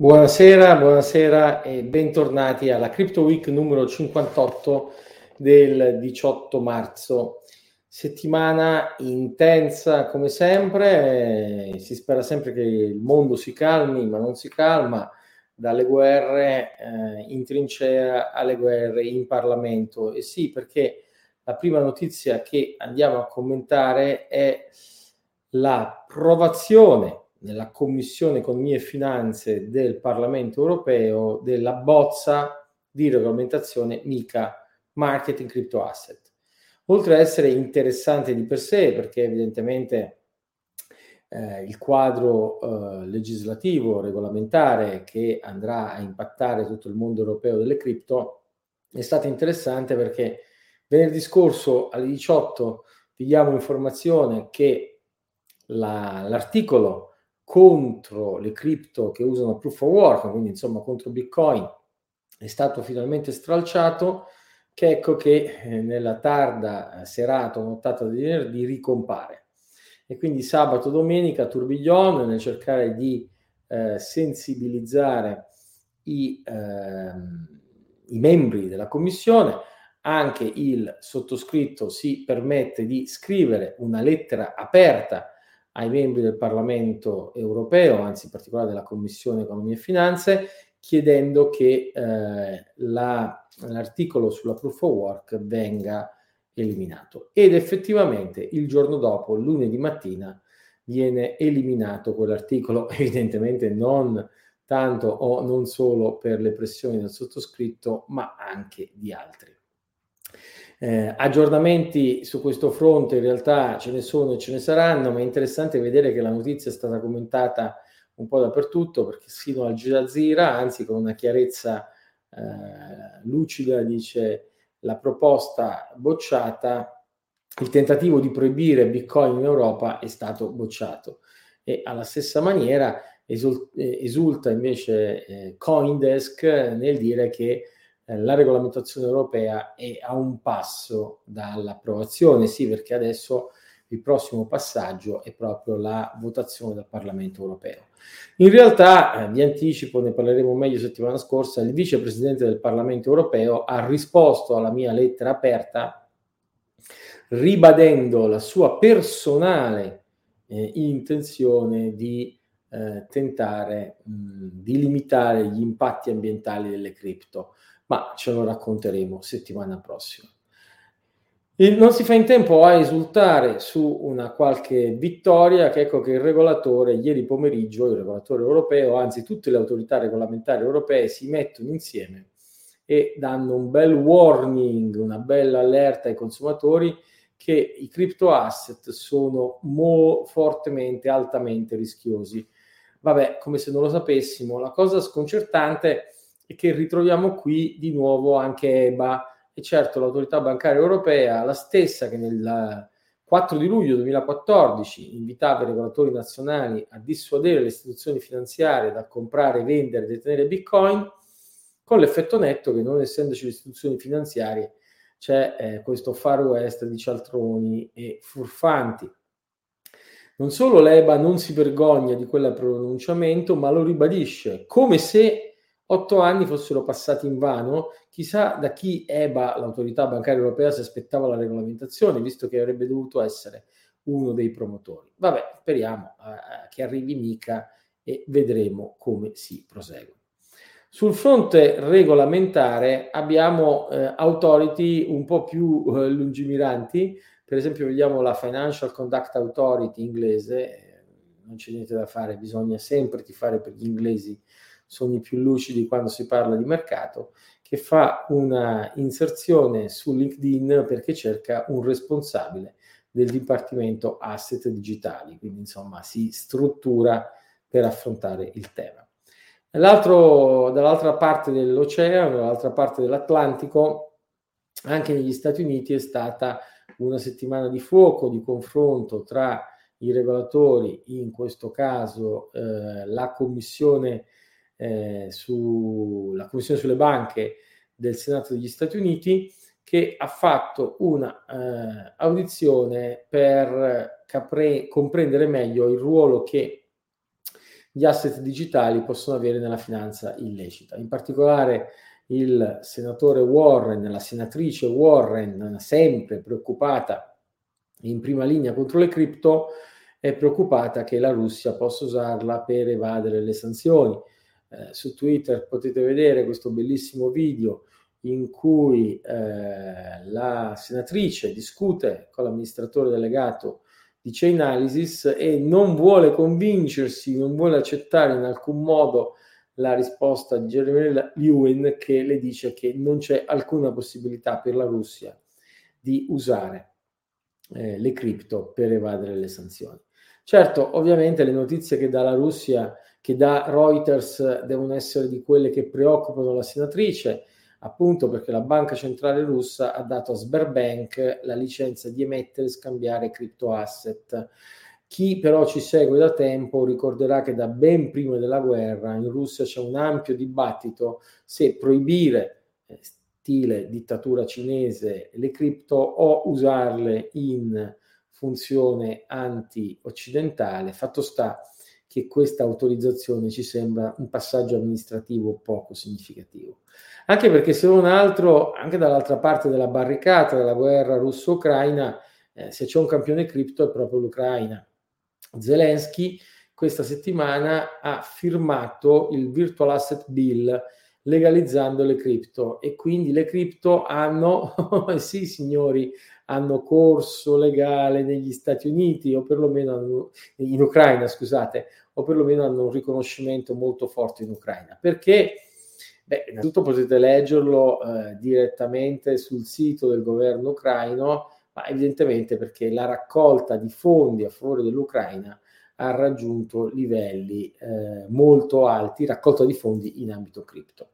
Buonasera, buonasera e bentornati alla Crypto Week numero 58 del 18 marzo. Settimana intensa come sempre, si spera sempre che il mondo si calmi, ma non si calma, dalle guerre eh, in trincea alle guerre in Parlamento. E sì, perché la prima notizia che andiamo a commentare è l'approvazione nella Commissione Economia e Finanze del Parlamento Europeo della bozza di regolamentazione MICA, Marketing Crypto Asset. Oltre ad essere interessante di per sé, perché evidentemente eh, il quadro eh, legislativo, regolamentare che andrà a impattare tutto il mondo europeo delle cripto, è stato interessante perché venerdì scorso alle 18 vi diamo informazione che la, l'articolo contro le cripto che usano proof of work, quindi insomma contro Bitcoin, è stato finalmente stralciato, che ecco che eh, nella tarda serata o nottata di venerdì ricompare. E quindi sabato, domenica, tourbillon nel cercare di eh, sensibilizzare i, eh, i membri della commissione, anche il sottoscritto si permette di scrivere una lettera aperta ai membri del Parlamento europeo, anzi in particolare della Commissione Economia e Finanze, chiedendo che eh, la, l'articolo sulla proof of work venga eliminato. Ed effettivamente il giorno dopo, lunedì mattina, viene eliminato quell'articolo, evidentemente non tanto o non solo per le pressioni del sottoscritto, ma anche di altri. Eh, aggiornamenti su questo fronte in realtà ce ne sono e ce ne saranno, ma è interessante vedere che la notizia è stata commentata un po' dappertutto, perché sino al Jazeera, anzi con una chiarezza eh, lucida, dice la proposta bocciata, il tentativo di proibire Bitcoin in Europa è stato bocciato. E alla stessa maniera eh, esulta invece eh, Coindesk nel dire che la regolamentazione europea è a un passo dall'approvazione, sì, perché adesso il prossimo passaggio è proprio la votazione del Parlamento europeo. In realtà, eh, vi anticipo, ne parleremo meglio settimana scorsa, il vicepresidente del Parlamento europeo ha risposto alla mia lettera aperta ribadendo la sua personale eh, intenzione di eh, tentare mh, di limitare gli impatti ambientali delle cripto ma ce lo racconteremo settimana prossima. E non si fa in tempo a esultare su una qualche vittoria che ecco che il regolatore ieri pomeriggio, il regolatore europeo, anzi tutte le autorità regolamentari europee si mettono insieme e danno un bel warning, una bella allerta ai consumatori che i crypto asset sono mo- fortemente, altamente rischiosi. Vabbè, come se non lo sapessimo, la cosa sconcertante è e che ritroviamo qui di nuovo anche EBA e certo l'autorità bancaria europea, la stessa che nel 4 di luglio 2014 invitava i regolatori nazionali a dissuadere le istituzioni finanziarie dal comprare, vendere e detenere bitcoin, con l'effetto netto che non essendoci le istituzioni finanziarie c'è eh, questo far west di cialtroni e furfanti. Non solo l'EBA non si vergogna di quel pronunciamento, ma lo ribadisce come se otto anni fossero passati in vano, chissà da chi EBA, l'autorità bancaria europea, si aspettava la regolamentazione, visto che avrebbe dovuto essere uno dei promotori. Vabbè, speriamo eh, che arrivi mica e vedremo come si prosegue. Sul fronte regolamentare abbiamo eh, authority un po' più eh, lungimiranti, per esempio vediamo la Financial Conduct Authority inglese, eh, non c'è niente da fare, bisogna sempre tifare per gli inglesi sono i più lucidi quando si parla di mercato, che fa una inserzione su LinkedIn perché cerca un responsabile del Dipartimento Asset Digitali, quindi insomma si struttura per affrontare il tema. dall'altra parte dell'oceano, dall'altra parte dell'Atlantico, anche negli Stati Uniti è stata una settimana di fuoco, di confronto tra i regolatori, in questo caso eh, la Commissione eh, sulla Commissione sulle banche del Senato degli Stati Uniti che ha fatto una eh, per capre- comprendere meglio il ruolo che gli asset digitali possono avere nella finanza illecita. In particolare il senatore Warren, la senatrice Warren, sempre preoccupata in prima linea contro le cripto, è preoccupata che la Russia possa usarla per evadere le sanzioni. Eh, su Twitter potete vedere questo bellissimo video in cui eh, la senatrice discute con l'amministratore delegato di Chainalysis e non vuole convincersi, non vuole accettare in alcun modo la risposta di Jeremy Lewin che le dice che non c'è alcuna possibilità per la Russia di usare eh, le cripto per evadere le sanzioni. Certo, ovviamente le notizie che dà la Russia, che dà Reuters, devono essere di quelle che preoccupano la senatrice, appunto perché la banca centrale russa ha dato a Sberbank la licenza di emettere e scambiare cripto asset. Chi però ci segue da tempo ricorderà che da ben prima della guerra in Russia c'è un ampio dibattito se proibire, eh, stile dittatura cinese, le cripto o usarle in funzione anti-occidentale. Fatto sta che questa autorizzazione ci sembra un passaggio amministrativo poco significativo. Anche perché se non altro, anche dall'altra parte della barricata della guerra russo-ucraina, eh, se c'è un campione cripto è proprio l'Ucraina. Zelensky questa settimana ha firmato il Virtual Asset Bill legalizzando le cripto e quindi le cripto hanno, sì signori, hanno corso legale negli Stati Uniti o perlomeno hanno, in Ucraina, scusate, o perlomeno hanno un riconoscimento molto forte in Ucraina. Perché? Beh, innanzitutto potete leggerlo eh, direttamente sul sito del governo ucraino, ma evidentemente perché la raccolta di fondi a favore dell'Ucraina ha raggiunto livelli eh, molto alti, raccolta di fondi in ambito cripto.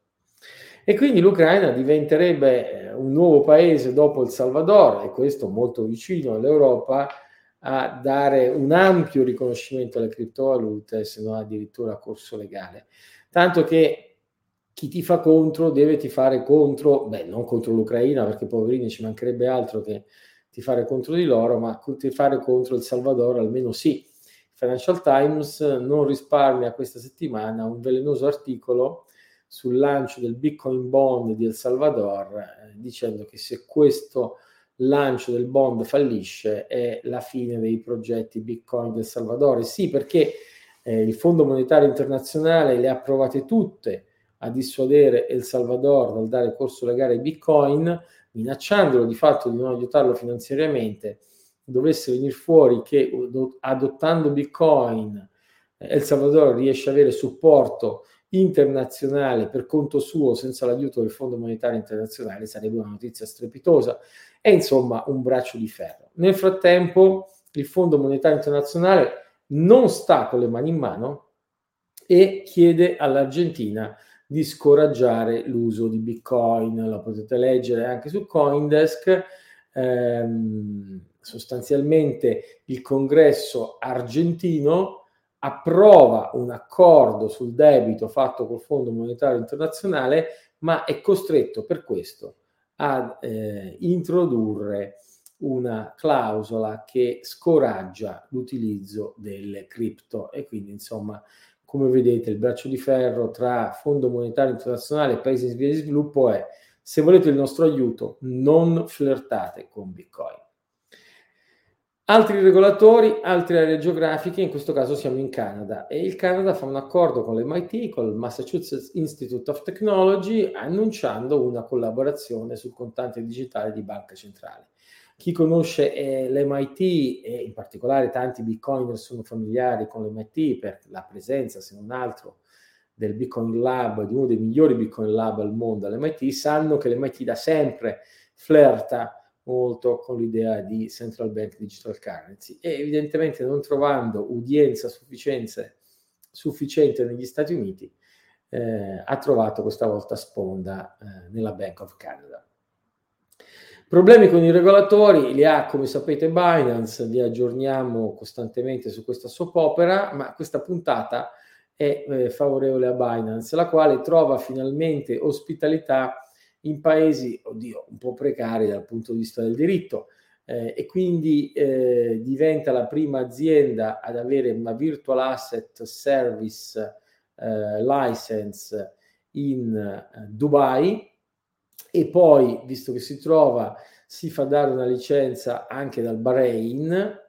E quindi l'Ucraina diventerebbe eh, un nuovo paese dopo il Salvador, e questo molto vicino all'Europa, a dare un ampio riconoscimento alle criptovalute, se non addirittura corso legale. Tanto che chi ti fa contro deve ti fare contro, beh, non contro l'Ucraina, perché poverini ci mancherebbe altro che ti fare contro di loro, ma ti fare contro il Salvador almeno sì. Financial Times non risparmia questa settimana un velenoso articolo sul lancio del Bitcoin Bond di El Salvador, eh, dicendo che se questo lancio del bond fallisce è la fine dei progetti Bitcoin del Salvador. Sì, perché eh, il Fondo Monetario Internazionale le ha provate tutte a dissuadere El Salvador dal dare corso legale ai Bitcoin, minacciandolo di fatto di non aiutarlo finanziariamente, dovesse venire fuori che adottando Bitcoin eh, El Salvador riesce ad avere supporto internazionale per conto suo senza l'aiuto del Fondo Monetario Internazionale sarebbe una notizia strepitosa. È insomma un braccio di ferro. Nel frattempo il Fondo Monetario Internazionale non sta con le mani in mano e chiede all'Argentina di scoraggiare l'uso di Bitcoin. Lo potete leggere anche su Coindesk. Ehm, sostanzialmente il congresso argentino approva un accordo sul debito fatto col Fondo Monetario Internazionale, ma è costretto per questo a eh, introdurre una clausola che scoraggia l'utilizzo delle cripto e quindi insomma come vedete il braccio di ferro tra Fondo Monetario Internazionale e Paesi in via di sviluppo è se volete il nostro aiuto non flirtate con Bitcoin. Altri regolatori, altre aree geografiche, in questo caso siamo in Canada e il Canada fa un accordo con l'MIT, con il Massachusetts Institute of Technology, annunciando una collaborazione sul contante digitale di banca centrale. Chi conosce eh, l'MIT e in particolare tanti bitcoiner sono familiari con l'MIT per la presenza, se non altro, del Bitcoin Lab, di uno dei migliori Bitcoin Lab al mondo all'MIT, sanno che l'MIT da sempre flirta molto con l'idea di central bank digital currency e evidentemente non trovando udienza sufficiente, negli Stati Uniti eh, ha trovato questa volta sponda eh, nella Bank of Canada. Problemi con i regolatori li ha, come sapete, Binance, li aggiorniamo costantemente su questa soap opera, ma questa puntata è eh, favorevole a Binance, la quale trova finalmente ospitalità in paesi, oddio, un po' precari dal punto di vista del diritto. eh, e quindi eh, diventa la prima azienda ad avere una Virtual Asset Service eh, License in eh, Dubai e poi, visto che si trova, si fa dare una licenza anche dal Bahrain,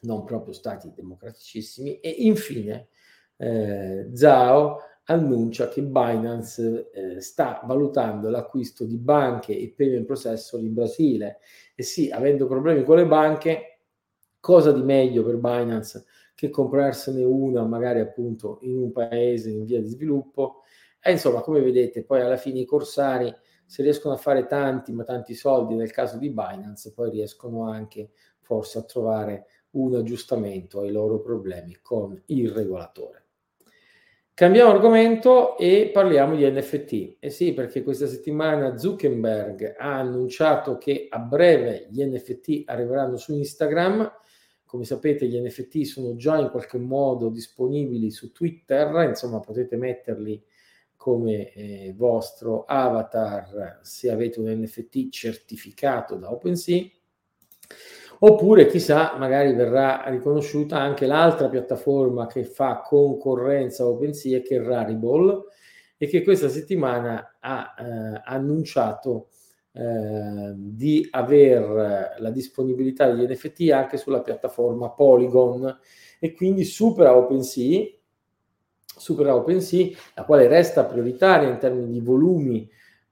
non proprio stati democraticissimi, e infine eh, Zhao annuncia che Binance eh, sta valutando l'acquisto di banche e payment processor in Brasile. E sì, avendo problemi con le banche, cosa di meglio per Binance che comprarsene una magari appunto in un paese in via di sviluppo? E insomma, come vedete, poi alla fine i corsari, se riescono a fare tanti, ma tanti soldi nel caso di Binance, poi riescono anche forse a trovare un aggiustamento ai loro problemi con il regolatore. Cambiamo argomento e parliamo di NFT. Eh sì, perché questa settimana Zuckerberg ha annunciato che a breve gli NFT arriveranno su Instagram. Come sapete, gli NFT sono già in qualche modo disponibili su Twitter, insomma, potete metterli come eh, vostro avatar se avete un NFT certificato da OpenSea Oppure chissà, magari verrà riconosciuta anche l'altra piattaforma che fa concorrenza a OpenSea, che è Rarible, e che questa settimana ha eh, annunciato eh, di avere la disponibilità degli NFT anche sulla piattaforma Polygon. E quindi supera OpenSea, supera OpenSea, la quale resta prioritaria in termini di volumi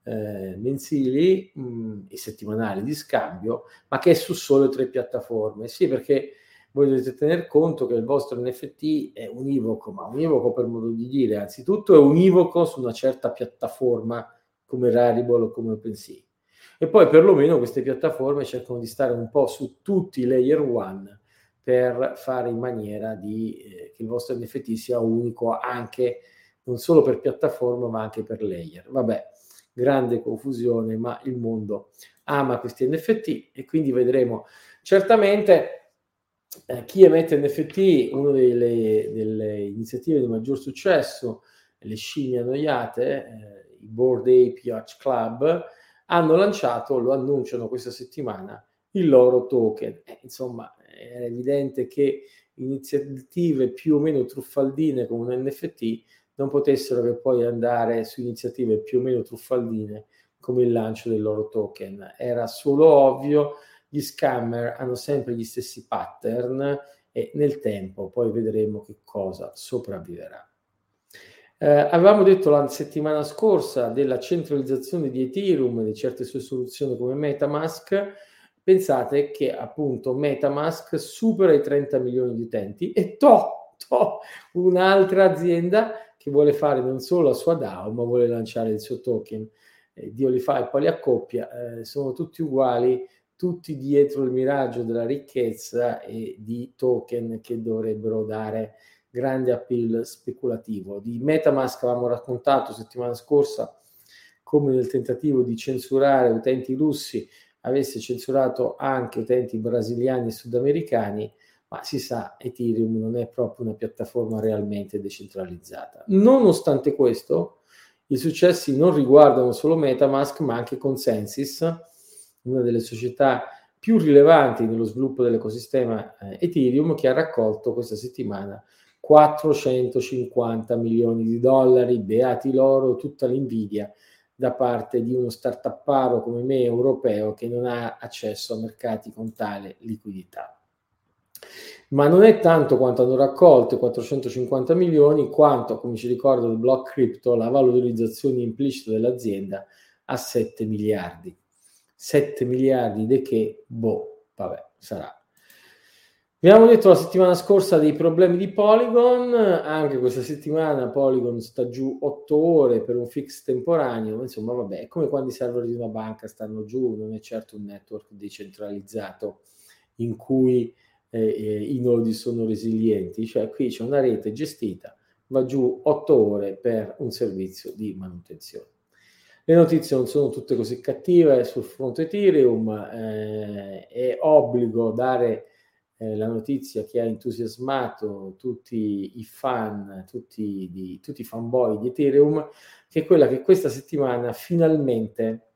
eh, mensili mh, mm, e settimanali di scambio, ma che è su solo tre piattaforme. Sì, perché voi dovete tener conto che il vostro NFT è univoco, ma univoco per modo di dire, anzitutto è univoco su una certa piattaforma come Rarible o come OpenSea. E poi perlomeno queste piattaforme cercano di stare un po' su tutti i layer one per fare in maniera di, eh, che il vostro NFT sia unico anche non solo per piattaforma ma anche per layer. Vabbè, grande confusione, ma il mondo ama questi NFT e quindi vedremo. Certamente eh, chi emette NFT, una delle, delle, iniziative di maggior successo, le scimmie annoiate, eh, i Board Ape Yacht Club, hanno lanciato, lo annunciano questa settimana, il loro token. Eh, insomma, è evidente che iniziative più o meno truffaldine come un NFT non potessero che poi andare su iniziative più o meno truffaldine come il lancio del loro token. Era solo ovvio, gli scammer hanno sempre gli stessi pattern e nel tempo poi vedremo che cosa sopravviverà. Eh, avevamo detto la settimana scorsa della centralizzazione di Ethereum e di certe sue soluzioni come Metamask. Pensate che appunto Metamask supera i 30 milioni di utenti e to, to un'altra azienda che vuole fare non solo la sua DAO, ma vuole lanciare il suo token. Eh, Dio li fa e poi li accoppia, eh, sono tutti uguali, tutti dietro il miraggio della ricchezza e di token che dovrebbero dare grande appeal speculativo. Di Metamask avevamo raccontato settimana scorsa come nel tentativo di censurare utenti russi avesse censurato anche utenti brasiliani e sudamericani ma si sa, Ethereum non è proprio una piattaforma realmente decentralizzata. Nonostante questo, i successi non riguardano solo Metamask, ma anche Consensus, una delle società più rilevanti nello sviluppo dell'ecosistema eh, Ethereum, che ha raccolto questa settimana 450 milioni di dollari, beati loro, tutta l'invidia da parte di uno startupparo come me europeo che non ha accesso a mercati con tale liquidità ma non è tanto quanto hanno raccolto 450 milioni, quanto, come ci ricorda il block crypto, la valorizzazione implicita dell'azienda a 7 miliardi. 7 miliardi di che, boh, vabbè, sarà. Abbiamo detto la settimana scorsa dei problemi di Polygon, anche questa settimana Polygon sta giù 8 ore per un fix temporaneo, insomma vabbè, è come quando i server di una banca stanno giù, non è certo un network decentralizzato in cui i nodi sono resilienti, cioè qui c'è una rete gestita, va giù 8 ore per un servizio di manutenzione. Le notizie non sono tutte così cattive sul fronte Ethereum, eh, è obbligo dare eh, la notizia che ha entusiasmato tutti i fan, tutti, di, tutti i fanboy di Ethereum, che è quella che questa settimana finalmente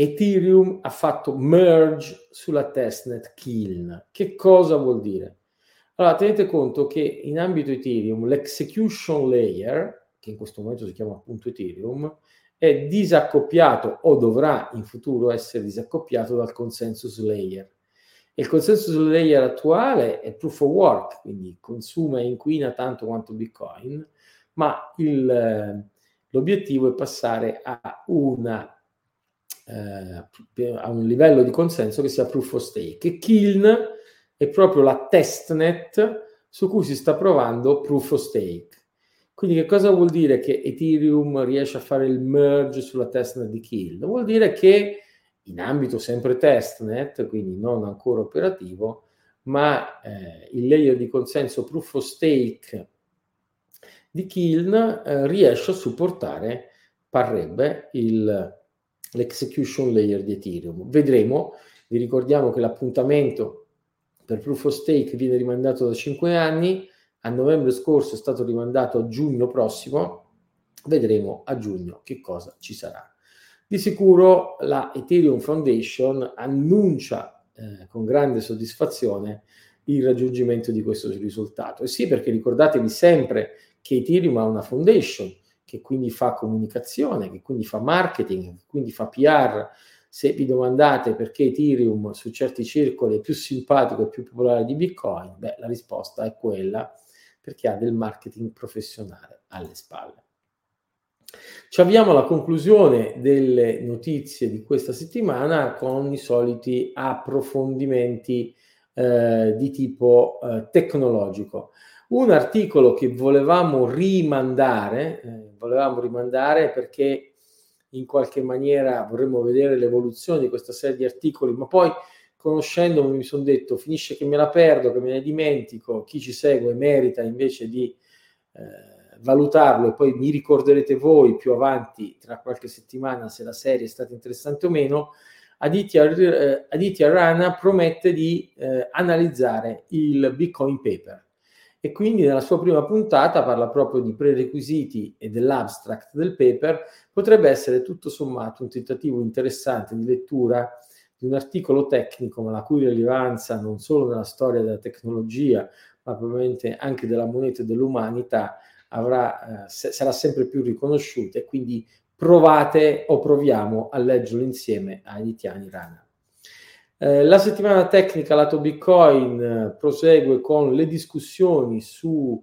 Ethereum ha fatto merge sulla testnet Kiln. Che cosa vuol dire? Allora, tenete conto che in ambito Ethereum l'execution layer, che in questo momento si chiama appunto Ethereum, è disaccoppiato o dovrà in futuro essere disaccoppiato dal consensus layer. Il consensus layer attuale è proof of work, quindi consuma e inquina tanto quanto Bitcoin, ma il, l'obiettivo è passare a una eh, a un livello di consenso che sia proof of stake. E Kiln è proprio la testnet su cui si sta provando proof of stake. Quindi che cosa vuol dire che Ethereum riesce a fare il merge sulla testnet di Kiln? Vuol dire che in ambito sempre testnet, quindi non ancora operativo, ma eh, il layer di consenso proof of stake di Kiln eh, riesce a supportare, parrebbe, il, l'execution layer di Ethereum. Vedremo, vi ricordiamo che l'appuntamento per Proof of Stake viene rimandato da 5 anni, a novembre scorso è stato rimandato a giugno prossimo, vedremo a giugno che cosa ci sarà. Di sicuro la Ethereum Foundation annuncia eh, con grande soddisfazione il raggiungimento di questo risultato. E sì, perché ricordatevi sempre che Ethereum ha una foundation, che quindi fa comunicazione, che quindi fa marketing, che quindi fa PR. Se vi domandate perché Ethereum su certi circoli è più simpatico e più popolare di Bitcoin, beh, la risposta è quella perché ha del marketing professionale alle spalle. Ci avviamo alla conclusione delle notizie di questa settimana con i soliti approfondimenti eh, di tipo eh, tecnologico. Un articolo che volevamo rimandare, eh, volevamo rimandare perché in qualche maniera vorremmo vedere l'evoluzione di questa serie di articoli, ma poi conoscendomi mi sono detto finisce che me la perdo, che me ne dimentico, chi ci segue merita invece di eh, valutarlo e poi mi ricorderete voi più avanti, tra qualche settimana, se la serie è stata interessante o meno. Aditya, eh, Aditya Rana promette di eh, analizzare il Bitcoin Paper e quindi nella sua prima puntata parla proprio di prerequisiti e dell'abstract del paper, potrebbe essere tutto sommato un tentativo interessante di lettura di un articolo tecnico, ma la cui rilevanza non solo nella storia della tecnologia, ma probabilmente anche della moneta e dell'umanità avrà, eh, sarà sempre più riconosciuta e quindi provate o proviamo a leggerlo insieme a Editiani Rana. Eh, la settimana tecnica lato Bitcoin eh, prosegue con le discussioni su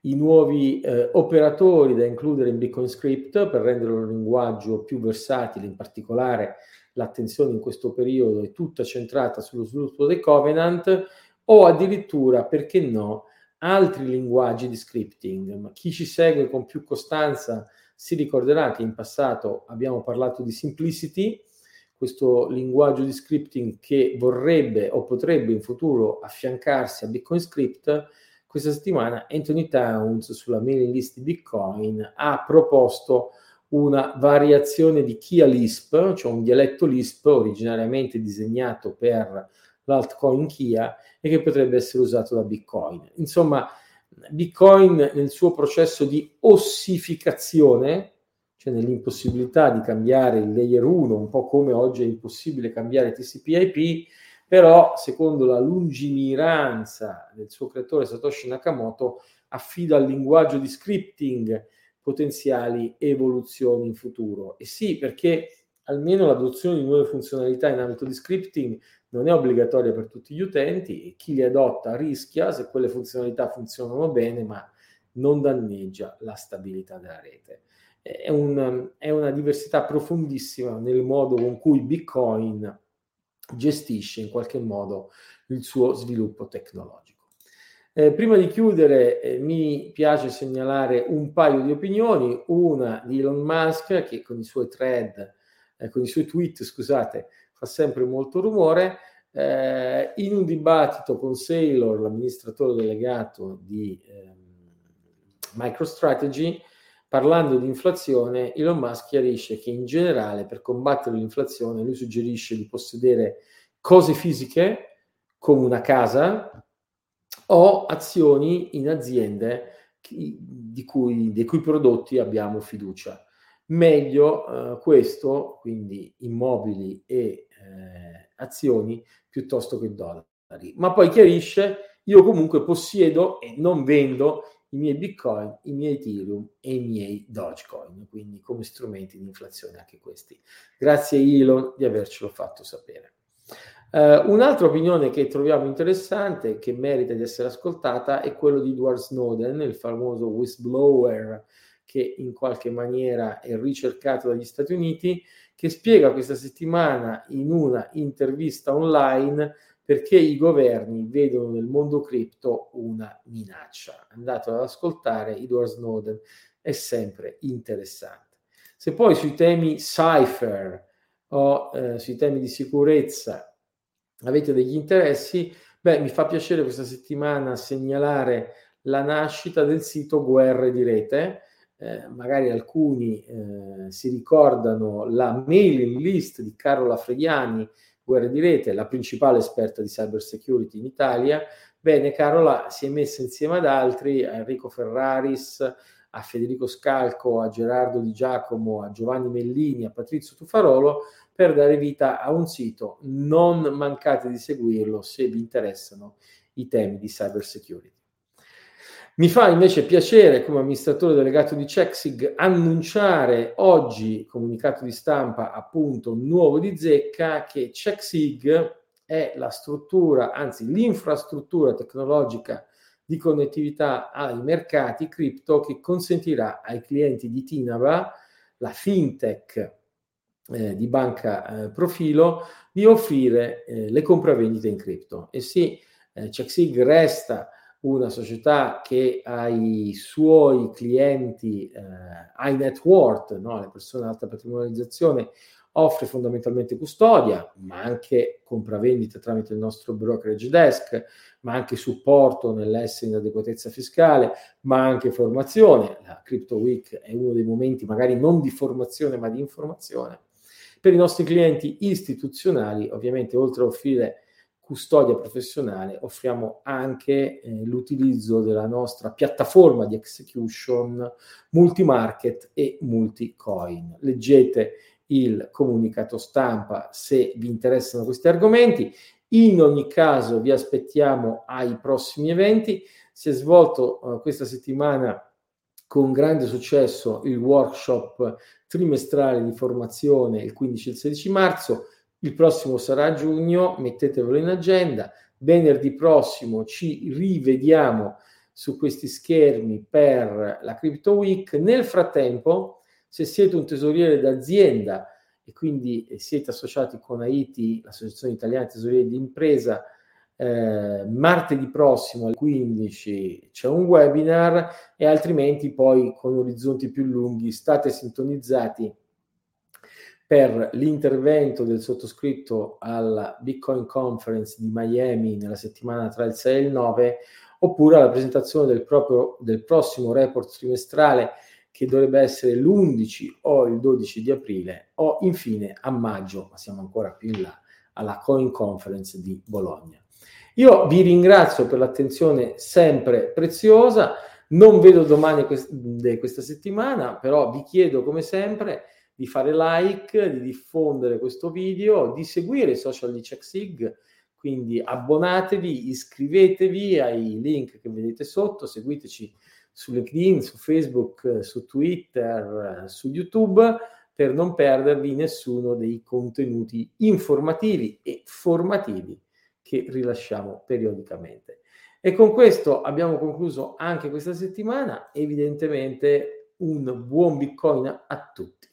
i nuovi eh, operatori da includere in Bitcoin Script per rendere un linguaggio più versatile, in particolare l'attenzione in questo periodo è tutta centrata sullo sviluppo dei Covenant o addirittura, perché no, altri linguaggi di scripting. Ma chi ci segue con più costanza si ricorderà che in passato abbiamo parlato di Simplicity, questo linguaggio di scripting che vorrebbe o potrebbe in futuro affiancarsi a Bitcoin Script, questa settimana Anthony Towns sulla mailing list di Bitcoin ha proposto una variazione di Kia Lisp, cioè un dialetto Lisp originariamente disegnato per l'altcoin Kia e che potrebbe essere usato da Bitcoin. Insomma, Bitcoin nel suo processo di ossificazione, cioè nell'impossibilità di cambiare il layer 1, un po' come oggi è impossibile cambiare TCP/IP, però secondo la lungimiranza del suo creatore Satoshi Nakamoto affida al linguaggio di scripting potenziali evoluzioni in futuro. E sì, perché almeno l'adozione di nuove funzionalità in ambito di scripting non è obbligatoria per tutti gli utenti e chi li adotta rischia se quelle funzionalità funzionano bene, ma non danneggia la stabilità della rete è, un, è una diversità profondissima nel modo con cui Bitcoin gestisce in qualche modo il suo sviluppo tecnologico. Eh, prima di chiudere eh, mi piace segnalare un paio di opinioni, una di Elon Musk che con i suoi thread, eh, con i suoi tweet, scusate, fa sempre molto rumore, eh, in un dibattito con Saylor, l'amministratore delegato di ehm, MicroStrategy, Parlando di inflazione, Elon Musk chiarisce che in generale per combattere l'inflazione lui suggerisce di possedere cose fisiche come una casa o azioni in aziende di cui, dei cui prodotti abbiamo fiducia. meglio eh, questo, quindi immobili e eh, azioni, piuttosto che dollari. Ma poi chiarisce, io comunque possiedo e non vendo i miei bitcoin, i miei ethereum e i miei dogecoin, quindi come strumenti di inflazione anche questi. Grazie Elon di avercelo fatto sapere. Uh, un'altra opinione che troviamo interessante, che merita di essere ascoltata, è quello di Edward Snowden, il famoso whistleblower che in qualche maniera è ricercato dagli Stati Uniti, che spiega questa settimana in una intervista online perché i governi vedono nel mondo cripto una minaccia. Andate ad ascoltare Edward Snowden, è sempre interessante. Se poi sui temi cipher o eh, sui temi di sicurezza avete degli interessi, beh, mi fa piacere questa settimana segnalare la nascita del sito Guerre di Rete. Eh, magari alcuni eh, si ricordano la mailing list di Carola Fregiani guerre di rete, la principale esperta di cyber security in Italia. Bene, Carola si è messa insieme ad altri, a Enrico Ferraris, a Federico Scalco, a Gerardo Di Giacomo, a Giovanni Mellini, a Patrizio Tufarolo, per dare vita a un sito. Non mancate di seguirlo se vi interessano i temi di cyber security. Mi fa invece piacere, come amministratore delegato di CheckSig, annunciare oggi, comunicato di stampa appunto nuovo di zecca, che CheckSig è la struttura, anzi l'infrastruttura tecnologica di connettività ai mercati cripto che consentirà ai clienti di Tinava, la fintech eh, di banca eh, profilo, di offrire eh, le compravendite in cripto. E sì, eh, CheckSig resta una società che ai suoi clienti, eh, high net worth, no? le persone ad alta patrimonializzazione, offre fondamentalmente custodia, ma anche compravendita tramite il nostro brokerage desk, ma anche supporto nell'essere in adeguatezza fiscale, ma anche formazione. La Crypto Week è uno dei momenti magari non di formazione, ma di informazione. Per i nostri clienti istituzionali, ovviamente, oltre a offrire custodia professionale offriamo anche eh, l'utilizzo della nostra piattaforma di execution multi-market e multi-coin. Leggete il comunicato stampa se vi interessano questi argomenti. In ogni caso vi aspettiamo ai prossimi eventi. Si è svolto uh, questa settimana con grande successo il workshop trimestrale di formazione il 15 e il 16 marzo il prossimo sarà a giugno, mettetevelo in agenda. Venerdì prossimo ci rivediamo su questi schermi per la Crypto Week. Nel frattempo, se siete un tesoriere d'azienda e quindi siete associati con Haiti, l'Associazione Italiana Tesorieri di Impresa, eh, martedì prossimo alle 15 c'è un webinar e altrimenti poi con orizzonti più lunghi state sintonizzati per l'intervento del sottoscritto alla Bitcoin Conference di Miami nella settimana tra il 6 e il 9, oppure alla presentazione del, proprio, del prossimo report trimestrale che dovrebbe essere l'11 o il 12 di aprile, o infine a maggio, ma siamo ancora più in là, alla Coin Conference di Bologna. Io vi ringrazio per l'attenzione sempre preziosa, non vedo domani questa settimana, però vi chiedo come sempre di fare like, di diffondere questo video, di seguire i social di CheckSig, quindi abbonatevi, iscrivetevi ai link che vedete sotto, seguiteci su LinkedIn, su Facebook, su Twitter, su YouTube per non perdervi nessuno dei contenuti informativi e formativi che rilasciamo periodicamente. E con questo abbiamo concluso anche questa settimana, evidentemente un buon Bitcoin a tutti.